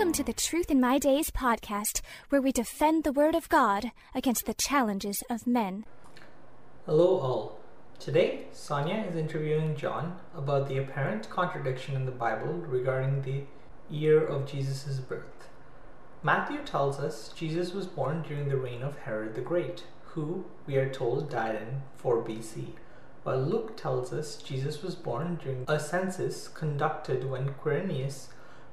Welcome to the Truth in My Days podcast, where we defend the Word of God against the challenges of men. Hello, all. Today, Sonia is interviewing John about the apparent contradiction in the Bible regarding the year of Jesus' birth. Matthew tells us Jesus was born during the reign of Herod the Great, who, we are told, died in 4 BC, while Luke tells us Jesus was born during a census conducted when Quirinius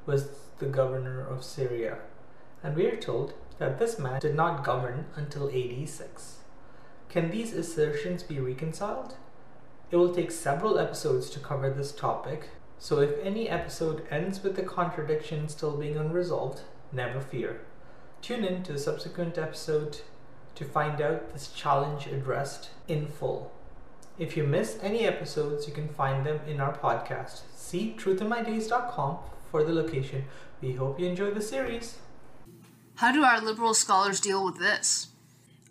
was the governor of Syria, and we are told that this man did not govern until AD 6. Can these assertions be reconciled? It will take several episodes to cover this topic, so if any episode ends with the contradiction still being unresolved, never fear. Tune in to the subsequent episode to find out this challenge addressed in full. If you miss any episodes, you can find them in our podcast. See truthinmydays.com for the location. We hope you enjoy the series. How do our liberal scholars deal with this?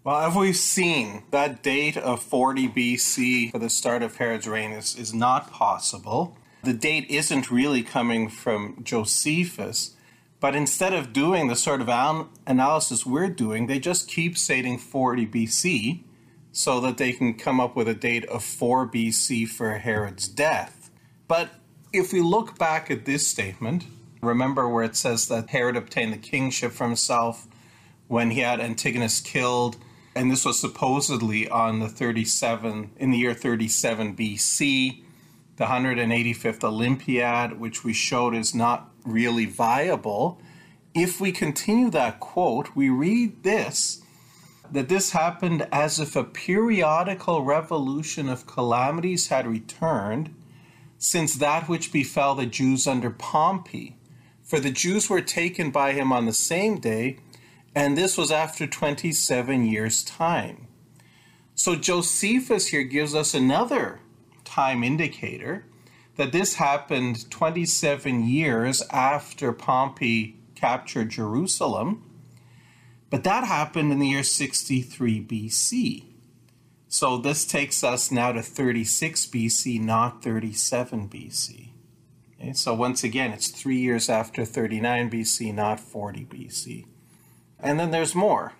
Well, as we've seen, that date of 40 BC for the start of Herod's reign is, is not possible. The date isn't really coming from Josephus, but instead of doing the sort of an- analysis we're doing, they just keep stating 40 BC so that they can come up with a date of 4 BC for Herod's death. But if we look back at this statement, remember where it says that Herod obtained the kingship for himself when he had Antigonus killed, and this was supposedly on the 37 in the year 37 BC, the 185th Olympiad, which we showed is not really viable. If we continue that quote, we read this that this happened as if a periodical revolution of calamities had returned since that which befell the Jews under Pompey. For the Jews were taken by him on the same day, and this was after 27 years' time. So Josephus here gives us another time indicator that this happened 27 years after Pompey captured Jerusalem, but that happened in the year 63 BC. So this takes us now to 36 BC, not 37 BC. Okay, so once again, it's three years after 39 BC, not 40 BC. And then there's more.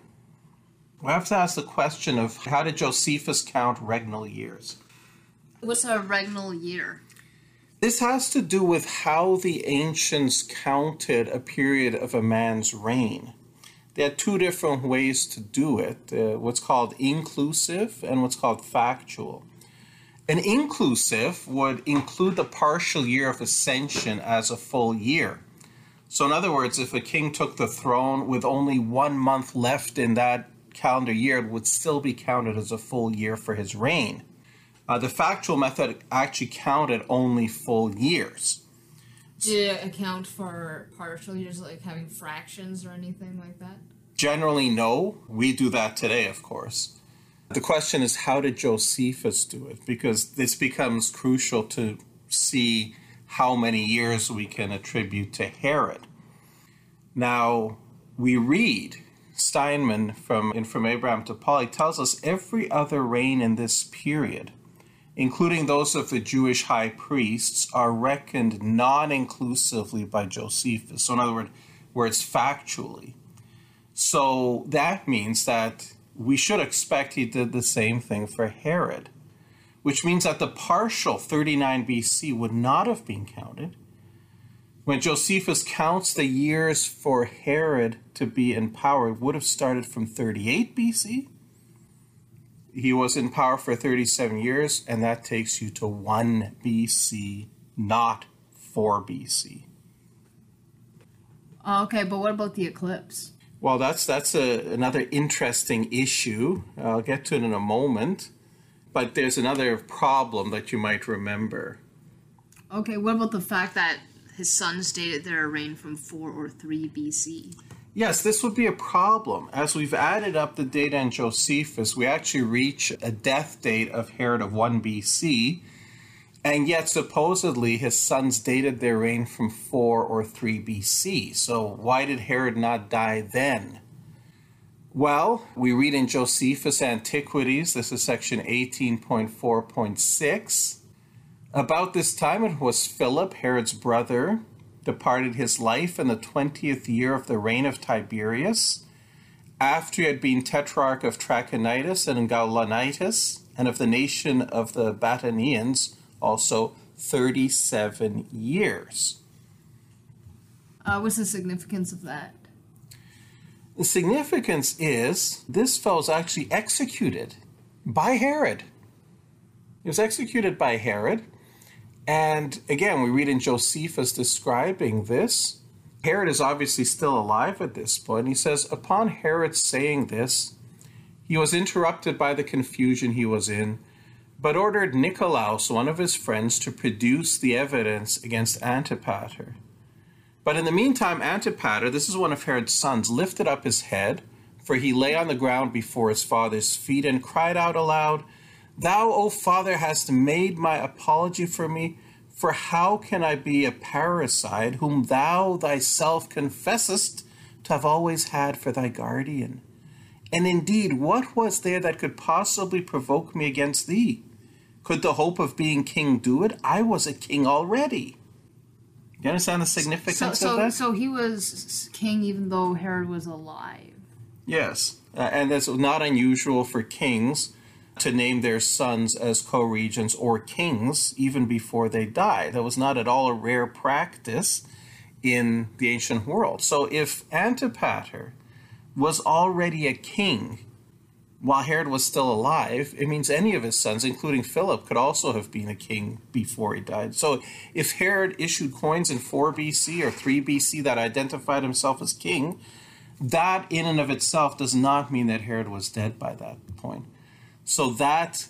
We have to ask the question of how did Josephus count regnal years? What's a regnal year? This has to do with how the ancients counted a period of a man's reign. There are two different ways to do it uh, what's called inclusive and what's called factual. An inclusive would include the partial year of ascension as a full year. So, in other words, if a king took the throne with only one month left in that calendar year, it would still be counted as a full year for his reign. Uh, the factual method actually counted only full years. It account for partial years, like having fractions or anything like that? Generally, no. We do that today, of course. The question is, how did Josephus do it? Because this becomes crucial to see how many years we can attribute to Herod. Now, we read Steinmann from In From Abraham to Paul, he tells us every other reign in this period, including those of the Jewish high priests, are reckoned non inclusively by Josephus. So, in other words, where it's factually. So that means that we should expect he did the same thing for Herod, which means that the partial 39 BC would not have been counted. When Josephus counts the years for Herod to be in power, it would have started from 38 BC. He was in power for 37 years, and that takes you to 1 BC, not 4 BC. Oh, okay, but what about the eclipse? Well, that's that's a, another interesting issue. I'll get to it in a moment. But there's another problem that you might remember. Okay, what about the fact that his sons dated their reign from 4 or 3 BC? Yes, this would be a problem. As we've added up the data in Josephus, we actually reach a death date of Herod of 1 BC, and yet supposedly his sons dated their reign from 4 or 3 BC. So why did Herod not die then? Well, we read in Josephus Antiquities, this is section 18.4.6. About this time it was Philip, Herod's brother, departed his life in the 20th year of the reign of Tiberius, after he had been tetrarch of Trachonitis and Gaulonitis, and of the nation of the Batanians, also 37 years. Uh, what's the significance of that? The significance is this fellow was actually executed by Herod. He was executed by Herod. And again, we read in Josephus describing this. Herod is obviously still alive at this point. He says, Upon Herod saying this, he was interrupted by the confusion he was in, but ordered Nicolaus, one of his friends, to produce the evidence against Antipater. But in the meantime, Antipater, this is one of Herod's sons, lifted up his head, for he lay on the ground before his father's feet, and cried out aloud, Thou, O Father, hast made my apology for me, for how can I be a parricide whom thou thyself confessest to have always had for thy guardian? And indeed, what was there that could possibly provoke me against thee? Could the hope of being king do it? I was a king already. You understand the significance So, of so, that? so he was king even though Herod was alive. Yes, uh, and that's not unusual for kings to name their sons as co-regents or kings even before they die. That was not at all a rare practice in the ancient world. So if Antipater was already a king while Herod was still alive, it means any of his sons, including Philip, could also have been a king before he died. So if Herod issued coins in 4 BC or 3 BC that identified himself as king, that in and of itself does not mean that Herod was dead by that point. So that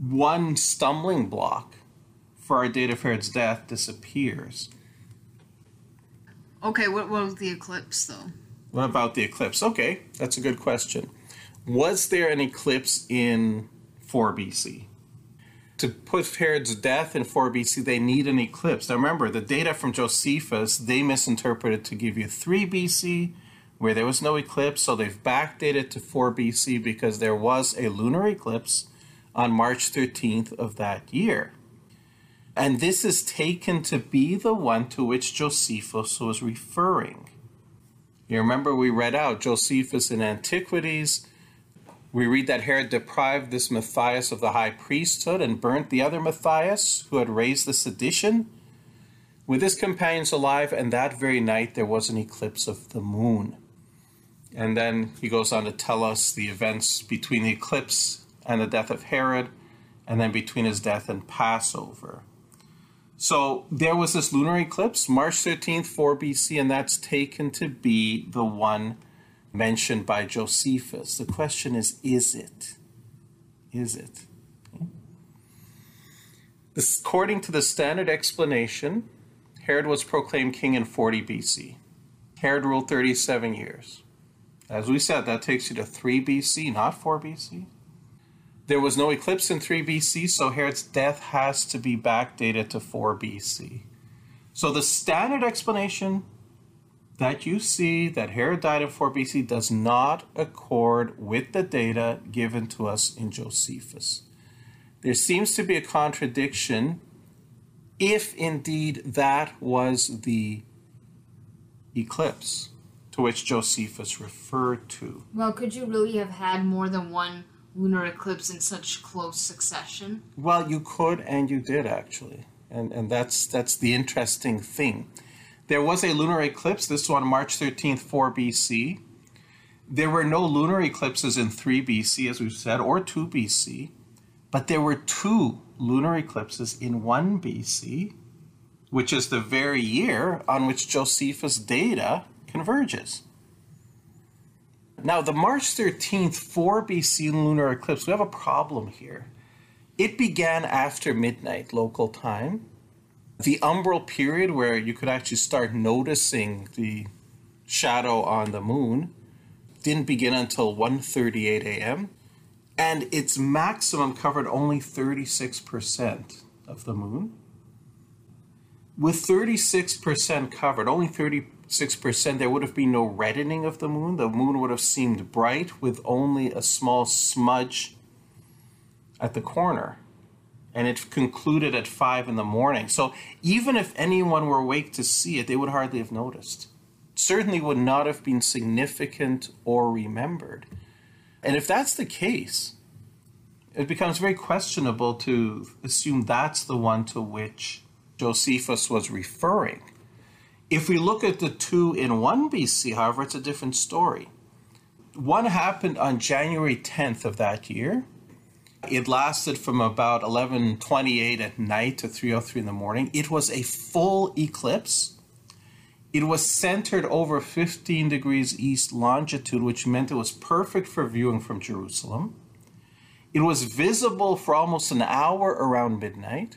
one stumbling block for our date of Herod's death disappears. Okay, what, what was the eclipse though? What about the eclipse? Okay, that's a good question. Was there an eclipse in 4 BC? To put Herod's death in 4 BC, they need an eclipse. Now remember, the data from Josephus, they misinterpreted to give you 3 BC, where there was no eclipse, so they've backdated to 4 BC because there was a lunar eclipse on March 13th of that year. And this is taken to be the one to which Josephus was referring. You remember we read out Josephus in Antiquities. We read that Herod deprived this Matthias of the high priesthood and burnt the other Matthias who had raised the sedition with his companions alive, and that very night there was an eclipse of the moon. And then he goes on to tell us the events between the eclipse and the death of Herod, and then between his death and Passover. So there was this lunar eclipse, March 13th, 4 BC, and that's taken to be the one mentioned by Josephus. The question is is it? Is it? According to the standard explanation, Herod was proclaimed king in 40 BC. Herod ruled 37 years. As we said, that takes you to 3 BC, not 4 BC. There was no eclipse in 3 BC, so Herod's death has to be backdated to 4 BC. So the standard explanation that you see that Herod died in 4 BC does not accord with the data given to us in Josephus. There seems to be a contradiction if indeed that was the eclipse to which Josephus referred to. Well, could you really have had more than one lunar eclipse in such close succession? Well, you could and you did actually. And and that's that's the interesting thing. There was a lunar eclipse, this one on March 13th, 4 BC. There were no lunar eclipses in 3 BC, as we've said, or 2 BC, but there were two lunar eclipses in 1 BC, which is the very year on which Josephus' data converges. Now, the March 13th, 4 BC lunar eclipse, we have a problem here. It began after midnight local time. The umbral period where you could actually start noticing the shadow on the moon didn't begin until 1:38 a.m. and its maximum covered only 36% of the moon. With 36% covered, only 36%, there would have been no reddening of the moon. The moon would have seemed bright with only a small smudge at the corner. And it concluded at 5 in the morning. So even if anyone were awake to see it, they would hardly have noticed It certainly would not have been significant or remembered. And if that's the case, it becomes very questionable to assume that's the one to which Josephus was referring. If we look at the two in 1 BC, however, it's a different story. One happened on January 10th of that year. It lasted from about 11:28 at night to 3:03 in the morning. It was a full eclipse it was centered over 15 degrees east longitude, which meant it was perfect for viewing from Jerusalem. It was visible for almost an hour around midnight.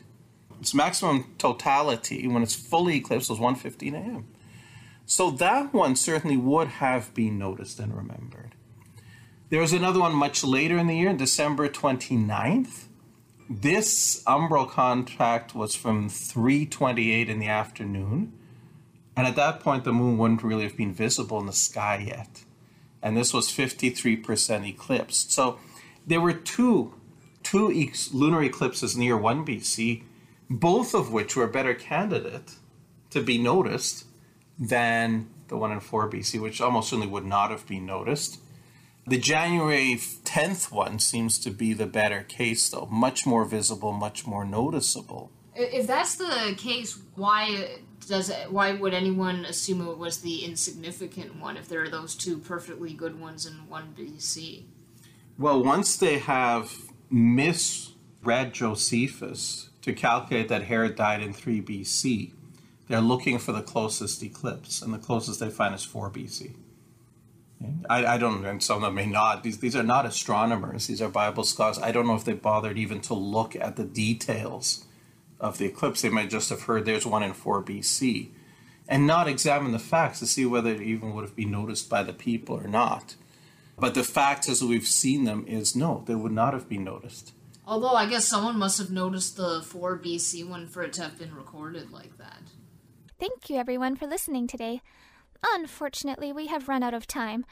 Its maximum totality, when it's fully eclipsed, was 1:15 a.m. So that one certainly would have been noticed and remembered. There was another one much later in the year, December 29th. This umbral contact was from 3:28 in the afternoon and at that point, the moon wouldn't really have been visible in the sky yet. And this was 53% eclipsed. So there were two, two lunar eclipses near 1 BC, both of which were a better candidate to be noticed than the one in 4 BC, which almost certainly would not have been noticed. The January 10th one seems to be the better case, though. Much more visible, much more noticeable. If that's the case, why does it, why would anyone assume it was the insignificant one if there are those two perfectly good ones in 1 BC? Well, once they have misread Josephus to calculate that Herod died in 3 BC, they're looking for the closest eclipse, and the closest they find is 4 BC. I, I don't, and some of them may not. These, these are not astronomers, these are Bible scholars. I don't know if they bothered even to look at the details of the eclipse. They might just have heard there's one in 4 BC and not examine the facts to see whether it even would have been noticed by the people or not. But the fact as we've seen them is no, they would not have been noticed. Although I guess someone must have noticed the 4 BC one for it to have been recorded like that. Thank you everyone for listening today. Unfortunately, we have run out of time,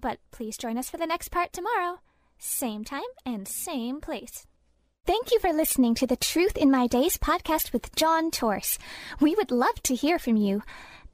but please join us for the next part tomorrow. Same time and same place. Thank you for listening to the Truth in My Days podcast with John Torse. We would love to hear from you.